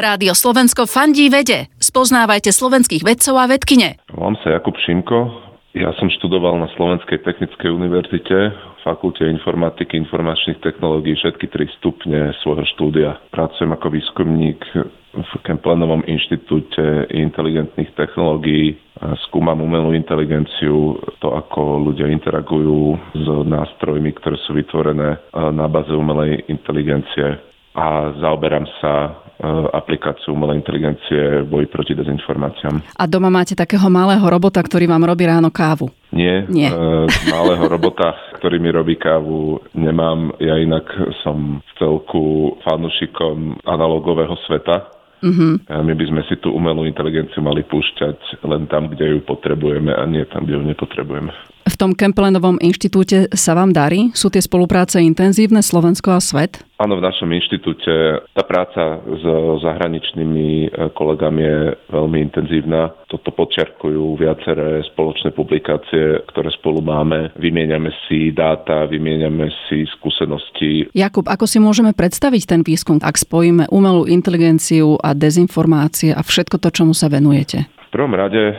Rádio Slovensko fandí vede. Spoznávajte slovenských vedcov a vedkine. Volám sa Jakub Šimko. Ja som študoval na Slovenskej technickej univerzite Fakulte informatiky, informačných technológií všetky tri stupne svojho štúdia. Pracujem ako výskumník v Kemplenovom inštitúte inteligentných technológií. Skúmam umelú inteligenciu, to ako ľudia interagujú s nástrojmi, ktoré sú vytvorené na báze umelej inteligencie a zaoberám sa e, aplikáciu umelej inteligencie v boji proti dezinformáciám. A doma máte takého malého robota, ktorý vám robí ráno kávu? Nie, Nie. E, malého robota, ktorý mi robí kávu, nemám. Ja inak som v celku fanúšikom analogového sveta. Uh-huh. My by sme si tú umelú inteligenciu mali púšťať len tam, kde ju potrebujeme a nie tam, kde ju nepotrebujeme. V tom Kemplenovom inštitúte sa vám darí? Sú tie spolupráce intenzívne Slovensko a svet? Áno, v našom inštitúte tá práca s zahraničnými e, kolegami je veľmi intenzívna. Toto podčiarkujú viaceré spoločné publikácie, ktoré spolu máme. Vymieňame si dáta, vymieňame si skúsenosti. Jakub, ako si môžeme predstaviť ten výskum, ak spojíme umelú inteligenciu a dezinformácie a všetko to, čomu sa venujete? V prvom rade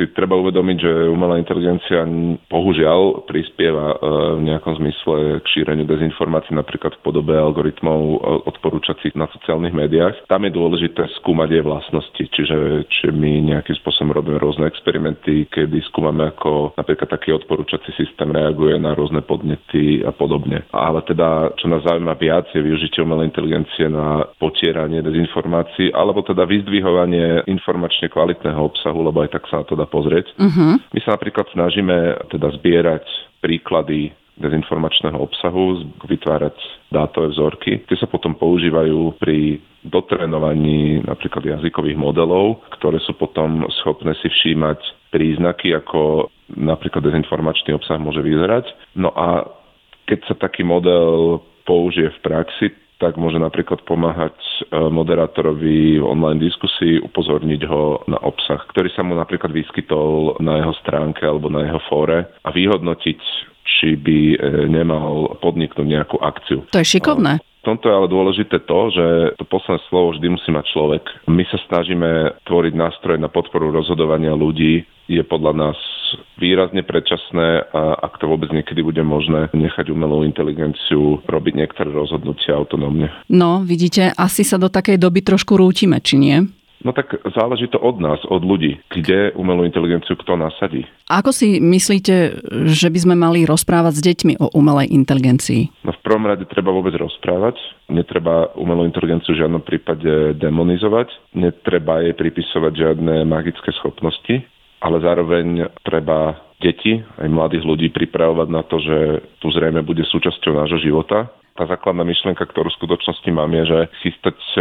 si treba uvedomiť, že umelá inteligencia bohužiaľ prispieva e, v nejakom zmysle k šíreniu dezinformácií napríklad v podobe algoritmov e, odporúčacích na sociálnych médiách. Tam je dôležité skúmať jej vlastnosti, čiže, čiže my nejakým spôsobom robíme rôzne experimenty, kedy skúmame, ako napríklad taký odporúčací systém reaguje na rôzne podnety a podobne. Ale teda, čo nás zaujíma viac, je využitie umelej inteligencie na potieranie dezinformácií, alebo teda vyzdvihovanie informačne kvalitného obsahu, lebo aj tak sa na to dá pozrieť. Uh-huh. My sa napríklad snažíme teda zbierať príklady dezinformačného obsahu, vytvárať dátové vzorky. Tie sa potom používajú pri dotrenovaní napríklad jazykových modelov, ktoré sú potom schopné si všímať príznaky, ako napríklad dezinformačný obsah môže vyzerať. No a keď sa taký model použije v praxi, tak môže napríklad pomáhať e, moderátorovi v online diskusii, upozorniť ho na obsah, ktorý sa mu napríklad vyskytol na jeho stránke alebo na jeho fóre a vyhodnotiť, či by e, nemal podniknúť nejakú akciu. To je šikovné. V tomto je ale dôležité to, že to posledné slovo vždy musí mať človek. My sa snažíme tvoriť nástroje na podporu rozhodovania ľudí. Je podľa nás výrazne predčasné a ak to vôbec niekedy bude možné, nechať umelú inteligenciu robiť niektoré rozhodnutia autonómne. No, vidíte, asi sa do takej doby trošku rútime, či nie? No tak záleží to od nás, od ľudí, kde umelú inteligenciu kto nasadí. Ako si myslíte, že by sme mali rozprávať s deťmi o umelej inteligencii? No v prvom rade treba vôbec rozprávať. Netreba umelú inteligenciu v žiadnom prípade demonizovať. Netreba jej pripisovať žiadne magické schopnosti, ale zároveň treba deti, aj mladých ľudí pripravovať na to, že tu zrejme bude súčasťou nášho života tá základná myšlienka, ktorú v skutočnosti mám, je, že chystať e,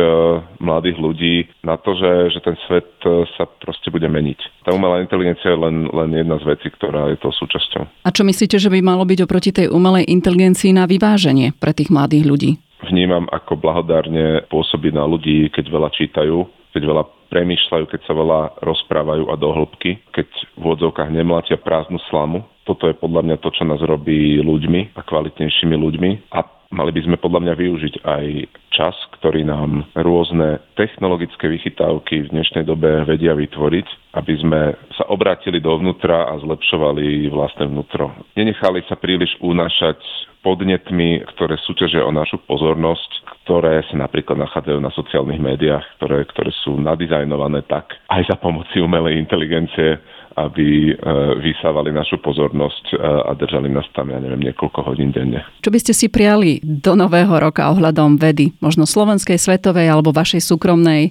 mladých ľudí na to, že, že ten svet e, sa proste bude meniť. Tá umelá inteligencia je len, len jedna z vecí, ktorá je to súčasťou. A čo myslíte, že by malo byť oproti tej umelej inteligencii na vyváženie pre tých mladých ľudí? Vnímam, ako blahodárne pôsobí na ľudí, keď veľa čítajú, keď veľa premýšľajú, keď sa veľa rozprávajú a do hĺbky, keď v odzovkách nemlatia prázdnu slamu. Toto je podľa mňa to, čo nás robí ľuďmi a kvalitnejšími ľuďmi. A Mali by sme podľa mňa využiť aj čas, ktorý nám rôzne technologické vychytávky v dnešnej dobe vedia vytvoriť, aby sme sa obrátili dovnútra a zlepšovali vlastné vnútro. Nenechali sa príliš unášať podnetmi, ktoré súťažia o našu pozornosť, ktoré sa napríklad nachádzajú na sociálnych médiách, ktoré, ktoré sú nadizajnované tak aj za pomoci umelej inteligencie, aby e, vysávali našu pozornosť e, a držali nás tam, ja neviem, niekoľko hodín denne. Čo by ste si prijali do nového roka ohľadom vedy? Možno slovenskej, svetovej alebo vašej súkromnej?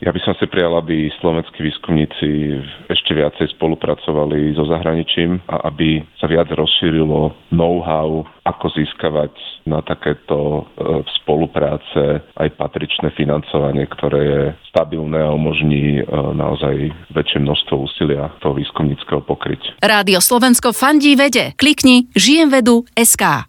Ja by som si prijal, aby slovenskí výskumníci ešte viacej spolupracovali so zahraničím a aby sa viac rozšírilo know-how, ako získavať na takéto e, spolupráce aj patričné financovanie, ktoré je stabilné a umožní e, naozaj väčšie množstvo úsilia toho výskumníckého pokryť. Rádio Slovensko fandí vede. Klikni žijem vedu SK.